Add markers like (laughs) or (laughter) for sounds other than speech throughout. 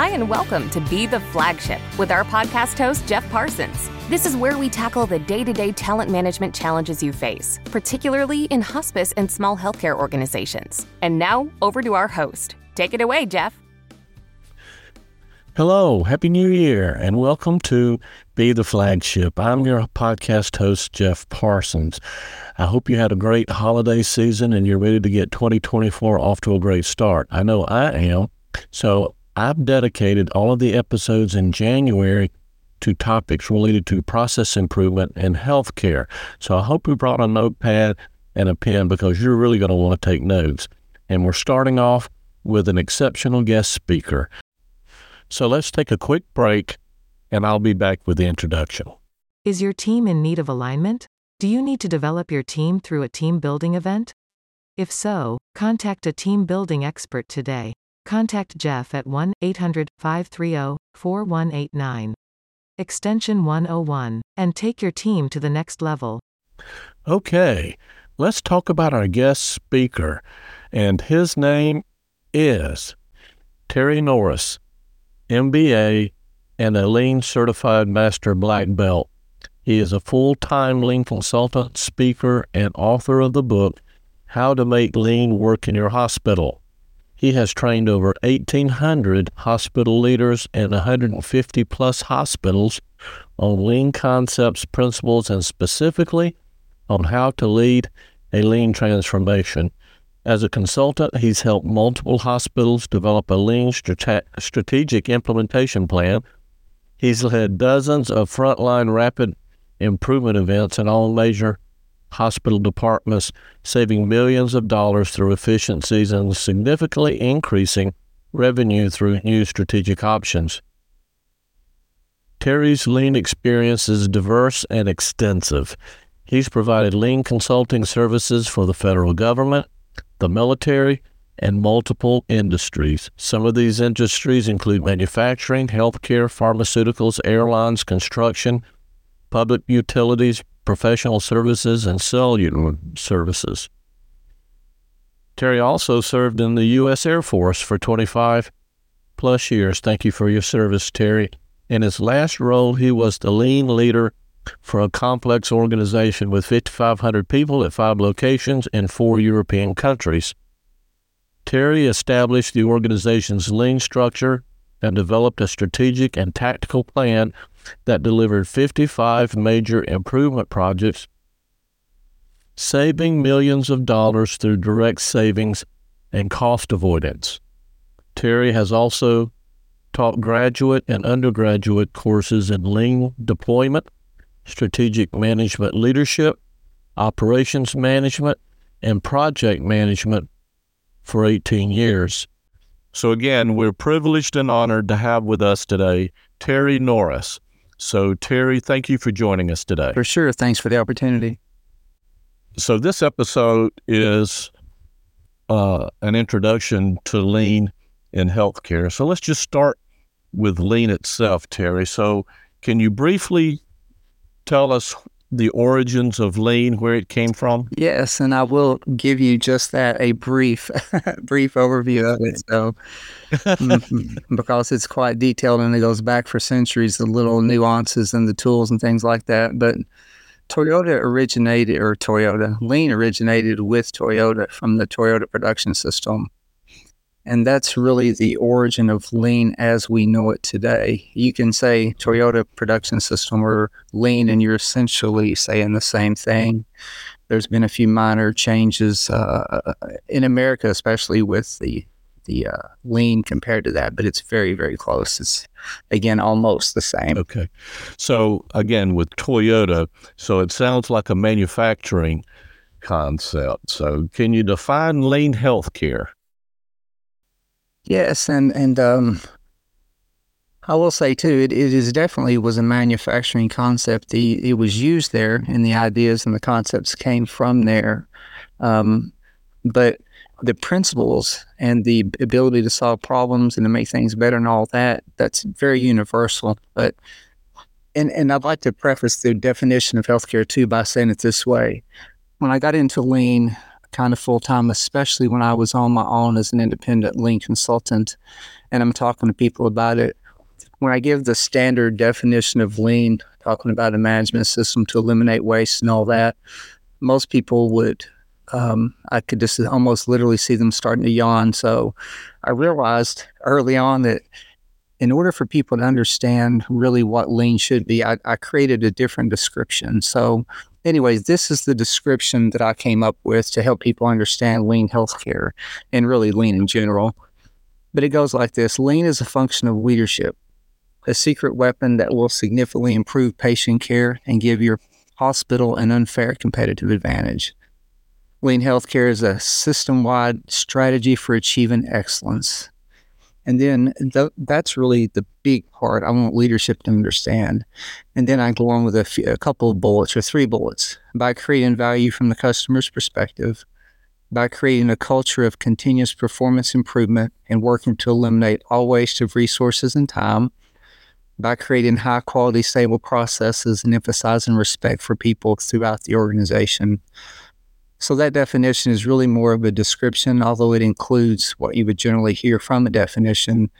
Hi, and welcome to Be the Flagship with our podcast host, Jeff Parsons. This is where we tackle the day to day talent management challenges you face, particularly in hospice and small healthcare organizations. And now, over to our host. Take it away, Jeff. Hello, Happy New Year, and welcome to Be the Flagship. I'm your podcast host, Jeff Parsons. I hope you had a great holiday season and you're ready to get 2024 off to a great start. I know I am. So I've dedicated all of the episodes in January to topics related to process improvement and healthcare. So I hope you brought a notepad and a pen because you're really going to want to take notes. And we're starting off with an exceptional guest speaker. So let's take a quick break and I'll be back with the introduction. Is your team in need of alignment? Do you need to develop your team through a team building event? If so, contact a team building expert today. Contact Jeff at 1 800 530 4189. Extension 101, and take your team to the next level. Okay, let's talk about our guest speaker, and his name is Terry Norris. MBA, and a Lean Certified Master Black Belt. He is a full time Lean consultant, speaker, and author of the book, How to Make Lean Work in Your Hospital. He has trained over 1,800 hospital leaders and 150 plus hospitals on lean concepts, principles, and specifically on how to lead a lean transformation. As a consultant, he's helped multiple hospitals develop a lean strate- strategic implementation plan. He's led dozens of frontline rapid improvement events in all major hospital departments, saving millions of dollars through efficiencies and significantly increasing revenue through new strategic options. Terry's lean experience is diverse and extensive. He's provided lean consulting services for the federal government, the military, and multiple industries. Some of these industries include manufacturing, healthcare, pharmaceuticals, airlines, construction, public utilities, professional services, and cellular services. Terry also served in the U.S. Air Force for 25 plus years. Thank you for your service, Terry. In his last role, he was the lean leader for a complex organization with 5,500 people at five locations in four European countries. Terry established the organization's lean structure and developed a strategic and tactical plan that delivered 55 major improvement projects, saving millions of dollars through direct savings and cost avoidance. Terry has also taught graduate and undergraduate courses in lean deployment strategic management leadership, operations management, and project management for 18 years. So, again, we're privileged and honored to have with us today Terry Norris. So, Terry, thank you for joining us today. For sure. Thanks for the opportunity. So, this episode is uh, an introduction to lean in healthcare. So, let's just start with lean itself, Terry. So, can you briefly tell us the origins of lean, where it came from? Yes, and I will give you just that a brief, (laughs) brief overview of it. So, mm-hmm, because it's quite detailed and it goes back for centuries, the little nuances and the tools and things like that. But Toyota originated, or Toyota Lean originated with Toyota from the Toyota production system. And that's really the origin of lean as we know it today. You can say Toyota production system or lean, and you're essentially saying the same thing. There's been a few minor changes uh, in America, especially with the the uh, lean compared to that, but it's very, very close. It's again almost the same. Okay, so again with Toyota, so it sounds like a manufacturing concept. So can you define lean healthcare? Yes, and and um, I will say too, it, it is definitely was a manufacturing concept. The it was used there, and the ideas and the concepts came from there. Um, but the principles and the ability to solve problems and to make things better and all that that's very universal. But and and I'd like to preface the definition of healthcare too by saying it this way: when I got into lean kind of full time, especially when I was on my own as an independent lean consultant and I'm talking to people about it. When I give the standard definition of lean, talking about a management system to eliminate waste and all that, most people would, um, I could just almost literally see them starting to yawn. So I realized early on that in order for people to understand really what lean should be, I, I created a different description. So, anyways, this is the description that I came up with to help people understand lean healthcare and really lean in general. But it goes like this Lean is a function of leadership, a secret weapon that will significantly improve patient care and give your hospital an unfair competitive advantage. Lean healthcare is a system wide strategy for achieving excellence. And then th- that's really the big part I want leadership to understand. And then I go on with a, few, a couple of bullets or three bullets by creating value from the customer's perspective, by creating a culture of continuous performance improvement and working to eliminate all waste of resources and time, by creating high quality, stable processes and emphasizing respect for people throughout the organization so that definition is really more of a description, although it includes what you would generally hear from a definition.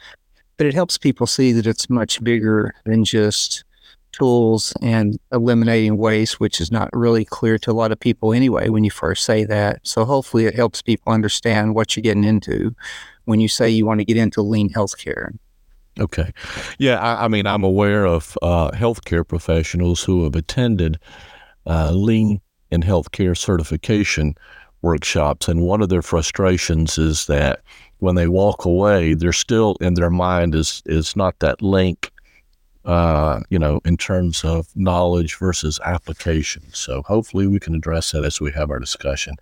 But it helps people see that it's much bigger than just tools and eliminating waste, which is not really clear to a lot of people anyway when you first say that. So hopefully it helps people understand what you're getting into when you say you want to get into lean healthcare. Okay. Yeah, I, I mean, I'm aware of uh, healthcare professionals who have attended uh, lean in healthcare certification workshops. And one of their frustrations is that when they walk away, they're still in their mind is is not that link, uh, you know, in terms of knowledge versus application. So hopefully we can address that as we have our discussion.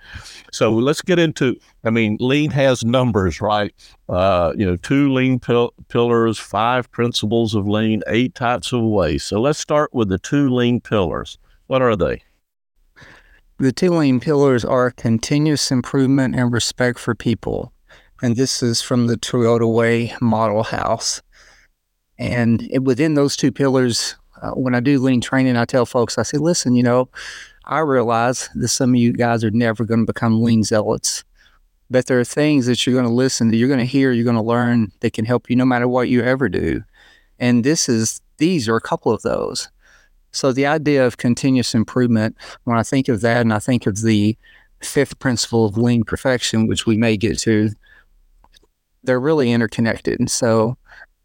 So let's get into. I mean, lean has numbers, right? Uh, you know, two lean pil- pillars, five principles of lean, eight types of waste. So let's start with the two lean pillars. What are they? The two lean pillars are continuous improvement and respect for people. And this is from the Toyota Way model house. And within those two pillars, uh, when I do lean training, I tell folks, I say, listen, you know, I realize that some of you guys are never going to become lean zealots, but there are things that you're going to listen to, you're going to hear, you're going to learn that can help you no matter what you ever do. And this is, these are a couple of those. So the idea of continuous improvement, when I think of that and I think of the fifth principle of lean perfection, which we may get to, they're really interconnected. And so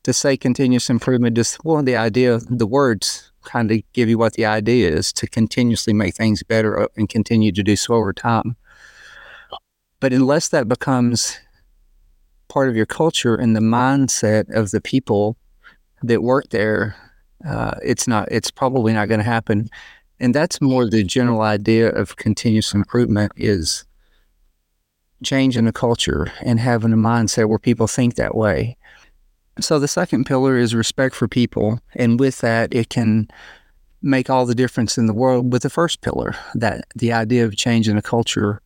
to say continuous improvement, just well, the idea, the words kind of give you what the idea is to continuously make things better and continue to do so over time. But unless that becomes part of your culture and the mindset of the people that work there, uh, it's not. It's probably not going to happen. And that's more the general idea of continuous improvement is changing the culture and having a mindset where people think that way. So the second pillar is respect for people, and with that, it can make all the difference in the world with the first pillar, that the idea of changing the culture.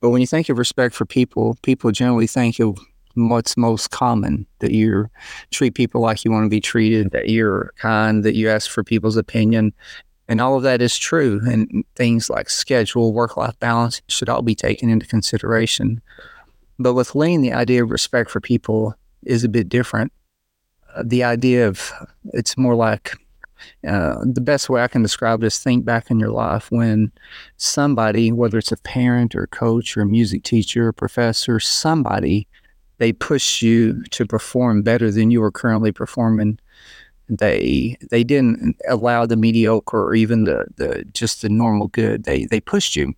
But when you think of respect for people, people generally think of what's most common that you treat people like you want to be treated, that you're kind, that you ask for people's opinion. And all of that is true. And things like schedule, work life balance should all be taken into consideration. But with lean, the idea of respect for people is a bit different. Uh, the idea of it's more like uh, the best way I can describe it is think back in your life when somebody, whether it's a parent or coach or a music teacher or professor, somebody they push you to perform better than you were currently performing. They they didn't allow the mediocre or even the, the just the normal good. They they pushed you.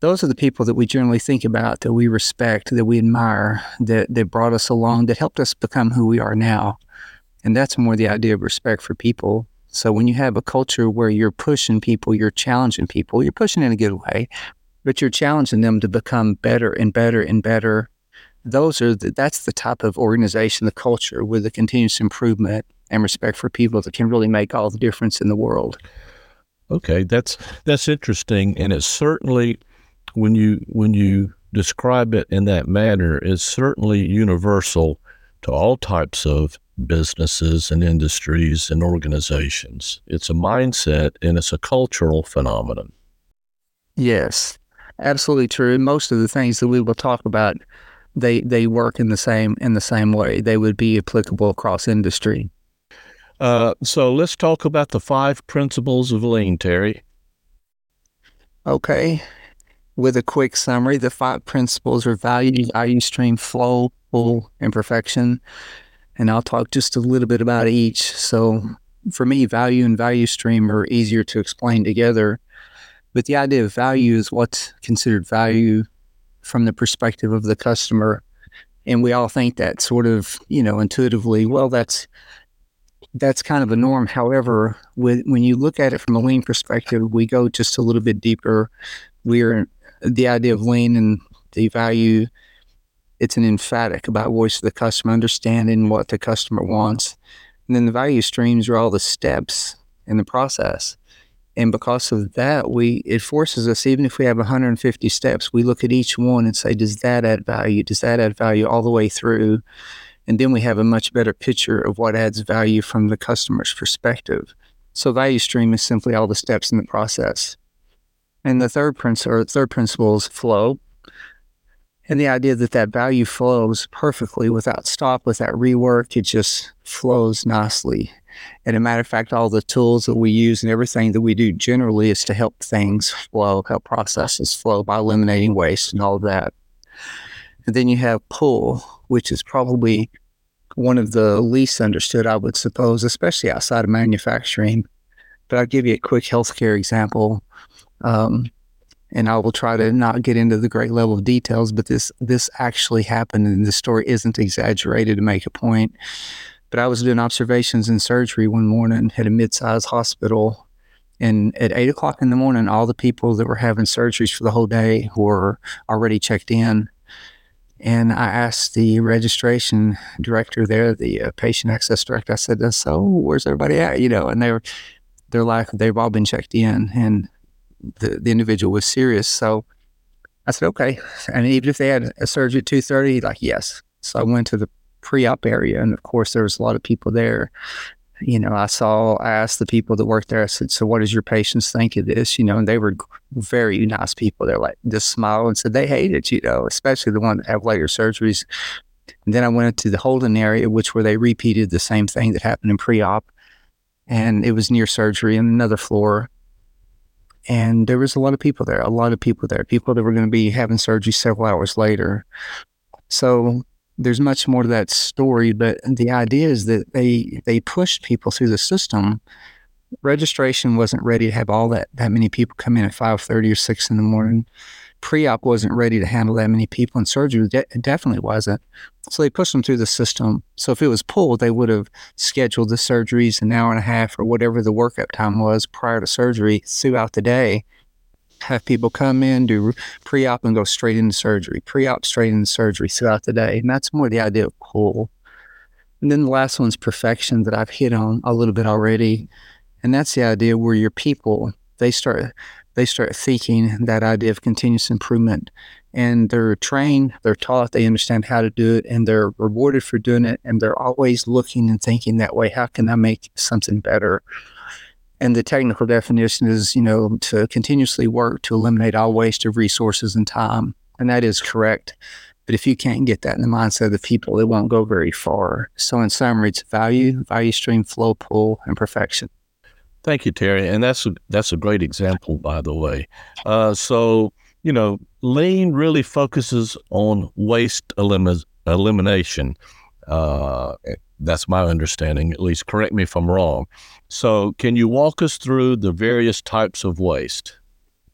Those are the people that we generally think about, that we respect, that we admire, that that brought us along, that helped us become who we are now. And that's more the idea of respect for people. So when you have a culture where you're pushing people, you're challenging people, you're pushing in a good way, but you're challenging them to become better and better and better those are the, that's the type of organization, the culture with the continuous improvement and respect for people that can really make all the difference in the world. Okay, that's that's interesting, and it's certainly when you when you describe it in that manner, it's certainly universal to all types of businesses and industries and organizations. It's a mindset and it's a cultural phenomenon. Yes, Absolutely true. Most of the things that we will talk about, they they work in the same in the same way. They would be applicable across industry. Uh, so let's talk about the five principles of lean, Terry. Okay. With a quick summary, the five principles are value, value stream, flow, pull, and perfection. And I'll talk just a little bit about each. So for me, value and value stream are easier to explain together. But the idea of value is what's considered value from the perspective of the customer. And we all think that sort of, you know, intuitively, well, that's that's kind of a norm. However, with, when you look at it from a lean perspective, we go just a little bit deeper. We're the idea of lean and the value. It's an emphatic about voice of the customer, understanding what the customer wants, and then the value streams are all the steps in the process. And because of that, we it forces us, even if we have 150 steps, we look at each one and say, does that add value? Does that add value all the way through? And then we have a much better picture of what adds value from the customer's perspective. So value stream is simply all the steps in the process. And the third principle, or third principle is flow. And the idea that that value flows perfectly without stop, without rework, it just flows nicely. And a matter of fact, all the tools that we use and everything that we do generally is to help things flow, help processes flow by eliminating waste and all that. And then you have pull, which is probably one of the least understood, I would suppose, especially outside of manufacturing. But I'll give you a quick healthcare example. Um, and I will try to not get into the great level of details, but this this actually happened, and the story isn't exaggerated to make a point. But I was doing observations in surgery one morning at a mid-sized hospital, and at eight o'clock in the morning, all the people that were having surgeries for the whole day were already checked in. And I asked the registration director there, the uh, patient access director, I said, "So, where's everybody at?" You know, and they were they're like they've all been checked in, and the, the individual was serious. So I said, okay. And even if they had a surgery at 2.30, like, yes. So I went to the pre-op area. And of course, there was a lot of people there. You know, I saw, I asked the people that worked there, I said, so what does your patients think of this? You know, and they were very nice people. They're like, just smile and said they hate it, you know, especially the ones that have later surgeries. And then I went to the holding area, which where they repeated the same thing that happened in pre-op. And it was near surgery in another floor and there was a lot of people there, a lot of people there, people that were going to be having surgery several hours later. So there's much more to that story, but the idea is that they they pushed people through the system. Registration wasn't ready to have all that that many people come in at five thirty or six in the morning pre-op wasn't ready to handle that many people, and surgery de- definitely wasn't. So they pushed them through the system. So if it was pulled, they would have scheduled the surgeries an hour and a half or whatever the workup time was prior to surgery throughout the day. Have people come in, do pre-op, and go straight into surgery. Pre-op, straight into surgery throughout the day, and that's more the idea of pull. And then the last one's perfection that I've hit on a little bit already, and that's the idea where your people they start they start thinking that idea of continuous improvement and they're trained, they're taught, they understand how to do it, and they're rewarded for doing it. And they're always looking and thinking that way how can I make something better? And the technical definition is, you know, to continuously work to eliminate all waste of resources and time. And that is correct. But if you can't get that in the mindset of the people, it won't go very far. So, in summary, it's value, value stream, flow, pull, and perfection. Thank you, Terry. And that's a, that's a great example, by the way. Uh, so, you know, lean really focuses on waste elim- elimination. Uh, that's my understanding, at least. Correct me if I'm wrong. So, can you walk us through the various types of waste?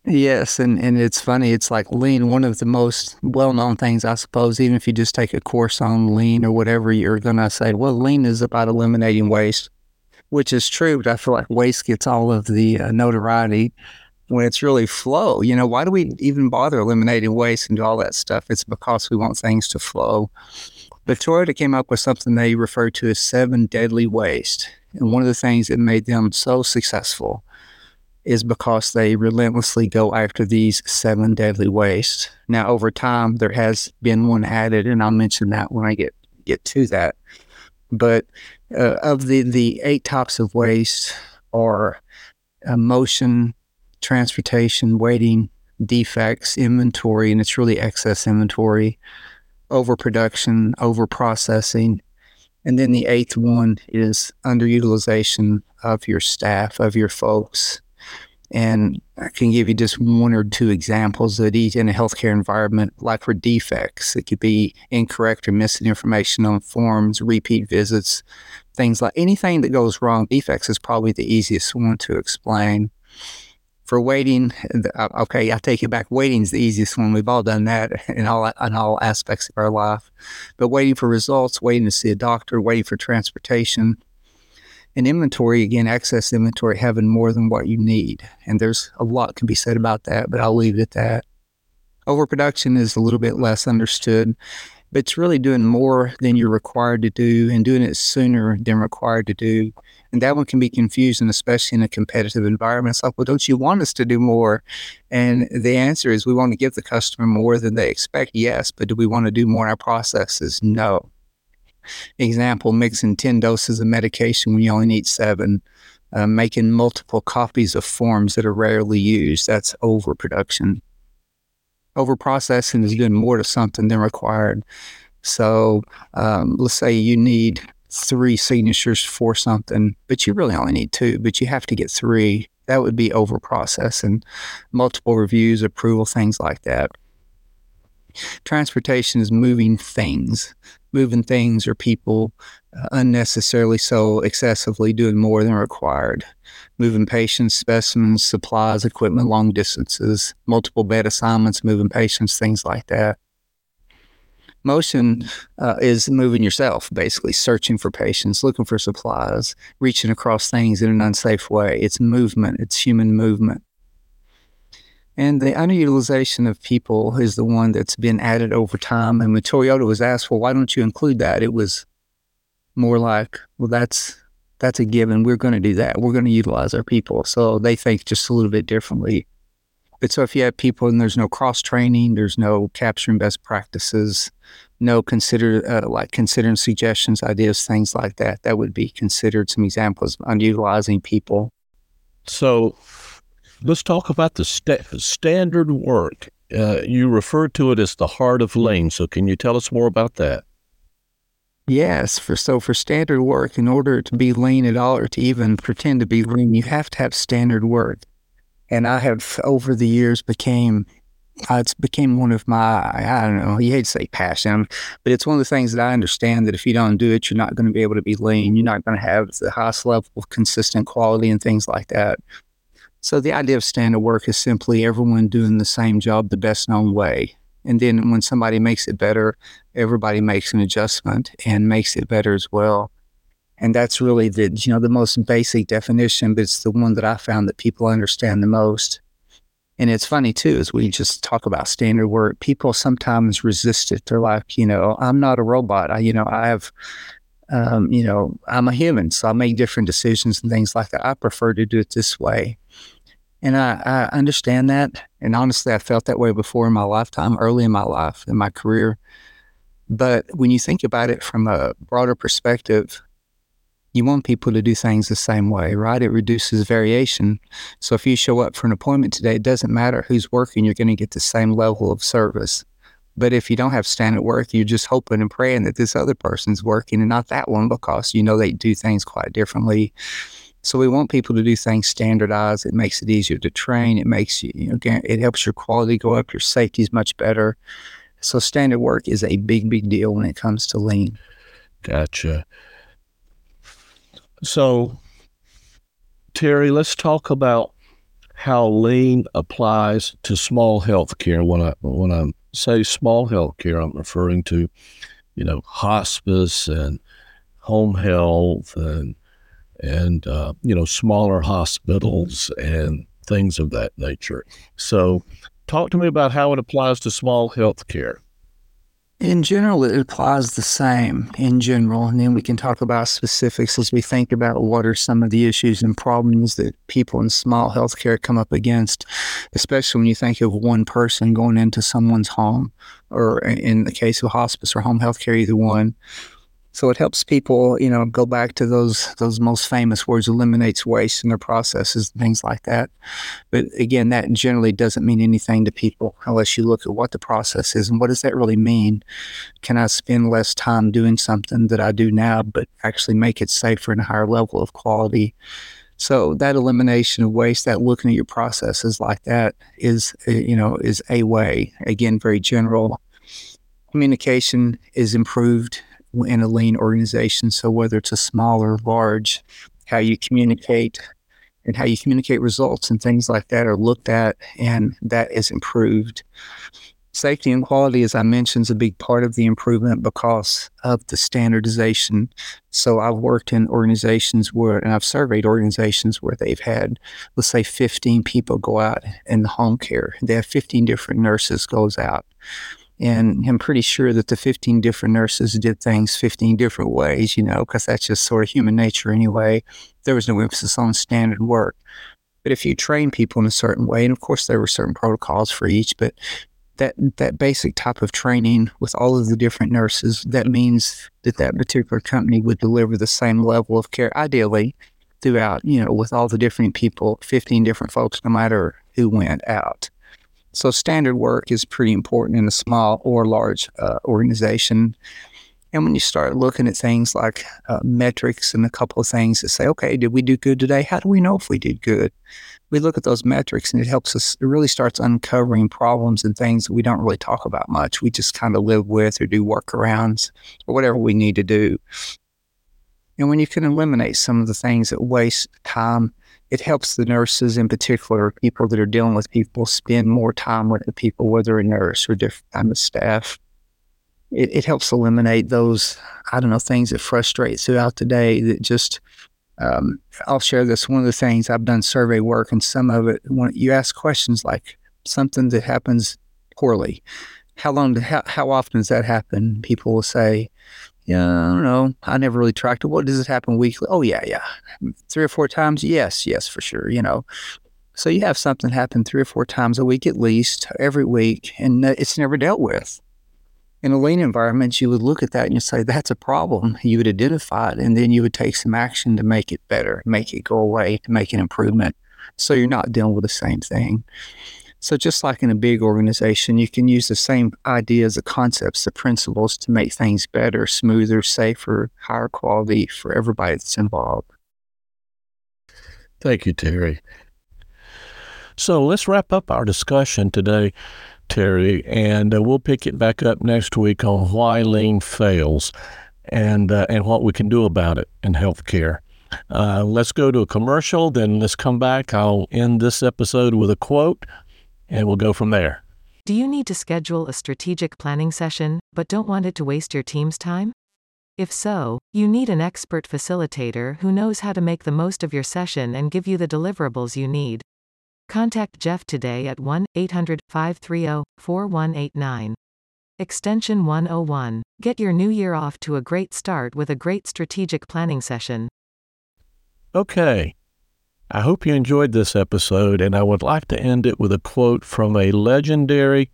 Yes, and, and it's funny. It's like lean, one of the most well known things, I suppose. Even if you just take a course on lean or whatever, you're going to say, well, lean is about eliminating waste which is true, but I feel like waste gets all of the uh, notoriety when it's really flow. You know, why do we even bother eliminating waste and do all that stuff? It's because we want things to flow. But Toyota came up with something they refer to as seven deadly waste. And one of the things that made them so successful is because they relentlessly go after these seven deadly wastes. Now, over time, there has been one added, and I'll mention that when I get get to that. But uh, of the, the eight types of waste are uh, motion, transportation, waiting, defects, inventory, and it's really excess inventory, overproduction, overprocessing. And then the eighth one is underutilization of your staff, of your folks. And I can give you just one or two examples that each in a healthcare environment, like for defects. It could be incorrect or missing information on forms, repeat visits, things like anything that goes wrong. Defects is probably the easiest one to explain. For waiting, uh, okay, I take it back. Waiting is the easiest one. We've all done that in all in all aspects of our life. But waiting for results, waiting to see a doctor, waiting for transportation, and inventory again, excess inventory, having more than what you need. And there's a lot can be said about that, but I'll leave it at that. Overproduction is a little bit less understood but it's really doing more than you're required to do and doing it sooner than required to do. And that one can be confusing, especially in a competitive environment. It's like, well, don't you want us to do more? And the answer is we want to give the customer more than they expect, yes, but do we want to do more in our processes? No. Example, mixing 10 doses of medication when you only need seven. Uh, making multiple copies of forms that are rarely used. That's overproduction over processing is doing more to something than required. So um, let's say you need three signatures for something, but you really only need two, but you have to get three. That would be over processing, multiple reviews, approval, things like that. Transportation is moving things, moving things or people uh, unnecessarily so excessively doing more than required moving patients, specimens, supplies, equipment long distances, multiple bed assignments, moving patients, things like that. Motion uh, is moving yourself, basically searching for patients, looking for supplies, reaching across things in an unsafe way. It's movement, it's human movement. And the underutilization of people is the one that's been added over time. And when Toyota was asked, well, why don't you include that? It was more like, well, that's that's a given. We're going to do that. We're going to utilize our people. So they think just a little bit differently. But so if you have people and there's no cross training, there's no capturing best practices, no consider uh, like considering suggestions, ideas, things like that, that would be considered some examples of unutilizing people. So let's talk about the st- standard work. Uh, you refer to it as the heart of lean. So can you tell us more about that? Yes, for so for standard work, in order to be lean at all or to even pretend to be lean, you have to have standard work. And I have over the years became uh, it's became one of my I don't know you hate to say passion, but it's one of the things that I understand that if you don't do it, you're not going to be able to be lean. You're not going to have the highest level of consistent quality and things like that. So the idea of standard work is simply everyone doing the same job the best known way. And then when somebody makes it better, everybody makes an adjustment and makes it better as well. And that's really the you know the most basic definition, but it's the one that I found that people understand the most. And it's funny too, as we just talk about standard work, people sometimes resist it. They're like, you know, I'm not a robot. I, you know, I have, um, you know, I'm a human, so I make different decisions and things like that. I prefer to do it this way. And I, I understand that. And honestly, I felt that way before in my lifetime, early in my life, in my career. But when you think about it from a broader perspective, you want people to do things the same way, right? It reduces variation. So if you show up for an appointment today, it doesn't matter who's working, you're going to get the same level of service. But if you don't have standard work, you're just hoping and praying that this other person's working and not that one because you know they do things quite differently. So we want people to do things standardized. It makes it easier to train. It makes you, you know, it helps your quality go up. Your safety is much better. So standard work is a big, big deal when it comes to lean. Gotcha. So, Terry, let's talk about how lean applies to small healthcare. When I when I say small health care, I'm referring to, you know, hospice and home health and and uh, you know smaller hospitals and things of that nature. So, talk to me about how it applies to small health care. In general, it applies the same in general, and then we can talk about specifics as we think about what are some of the issues and problems that people in small healthcare come up against, especially when you think of one person going into someone's home, or in the case of hospice or home healthcare, either one. So it helps people, you know, go back to those those most famous words, eliminates waste in their processes, and things like that. But again, that generally doesn't mean anything to people unless you look at what the process is and what does that really mean. Can I spend less time doing something that I do now, but actually make it safer and a higher level of quality? So that elimination of waste, that looking at your processes like that is, uh, you know, is a way. Again, very general. Communication is improved in a lean organization. So whether it's a small or large, how you communicate and how you communicate results and things like that are looked at, and that is improved. Safety and quality, as I mentioned, is a big part of the improvement because of the standardization. So I've worked in organizations where, and I've surveyed organizations where they've had, let's say, 15 people go out in the home care. They have 15 different nurses goes out and mm-hmm. I'm pretty sure that the 15 different nurses did things 15 different ways, you know, because that's just sort of human nature anyway. There was no emphasis on standard work. But if you train people in a certain way, and of course there were certain protocols for each, but that that basic type of training with all of the different nurses, that means that that particular company would deliver the same level of care, ideally, throughout, you know, with all the different people, 15 different folks, no matter who went out. So standard work is pretty important in a small or large uh, organization. And when you start looking at things like uh, metrics and a couple of things that say, okay, did we do good today? How do we know if we did good? We look at those metrics and it helps us, it really starts uncovering problems and things that we don't really talk about much. We just kind of live with or do workarounds or whatever we need to do. And when you can eliminate some of the things that waste time it helps the nurses in particular, people that are dealing with people, spend more time with the people, whether a nurse or different kind of staff. It, it helps eliminate those, I don't know, things that frustrate throughout the day that just, um, I'll share this. One of the things I've done survey work and some of it, when you ask questions like something that happens poorly, how long, how, how often does that happen? People will say, yeah, I don't know. I never really tracked it. What does it happen weekly? Oh yeah, yeah. Three or four times? Yes, yes, for sure. You know. So you have something happen three or four times a week at least, every week, and it's never dealt with. In a lean environment, you would look at that and you say, that's a problem. You would identify it, and then you would take some action to make it better, make it go away, make an improvement. So you're not dealing with the same thing. So, just like in a big organization, you can use the same ideas, the concepts, the principles to make things better, smoother, safer, higher quality for everybody that's involved. Thank you, Terry. So, let's wrap up our discussion today, Terry, and uh, we'll pick it back up next week on why lean fails and, uh, and what we can do about it in healthcare. Uh, let's go to a commercial, then let's come back. I'll end this episode with a quote and we'll go from there. Do you need to schedule a strategic planning session, but don't want it to waste your team's time? If so, you need an expert facilitator who knows how to make the most of your session and give you the deliverables you need. Contact Jeff today at 1 800 530 4189. Extension 101. Get your new year off to a great start with a great strategic planning session. Okay, I hope you enjoyed this episode, and I would like to end it with a quote from a legendary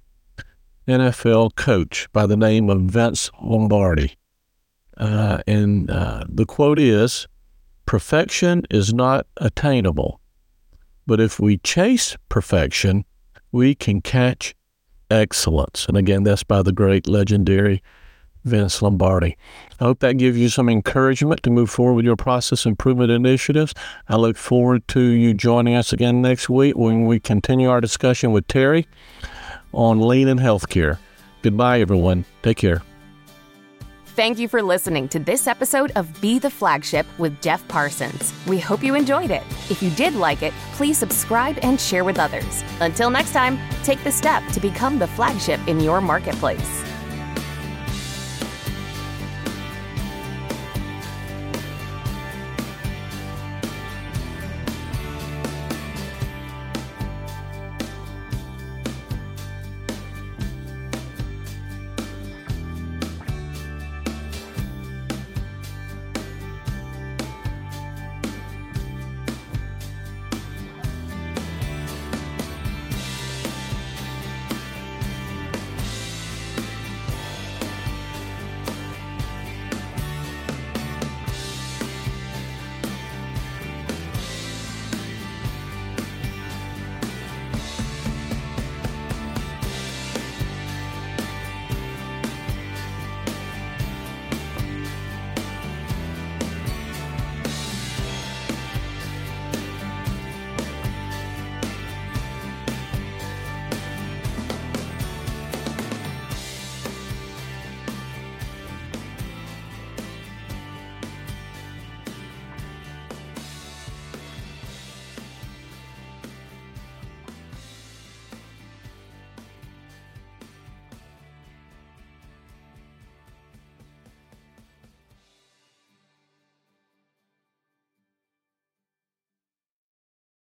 NFL coach by the name of Vince Lombardi. Uh, and uh, the quote is Perfection is not attainable, but if we chase perfection, we can catch excellence. And again, that's by the great legendary Vince Lombardi. I hope that gives you some encouragement to move forward with your process improvement initiatives. I look forward to you joining us again next week when we continue our discussion with Terry on lean and healthcare. Goodbye, everyone. Take care. Thank you for listening to this episode of Be the Flagship with Jeff Parsons. We hope you enjoyed it. If you did like it, please subscribe and share with others. Until next time, take the step to become the flagship in your marketplace.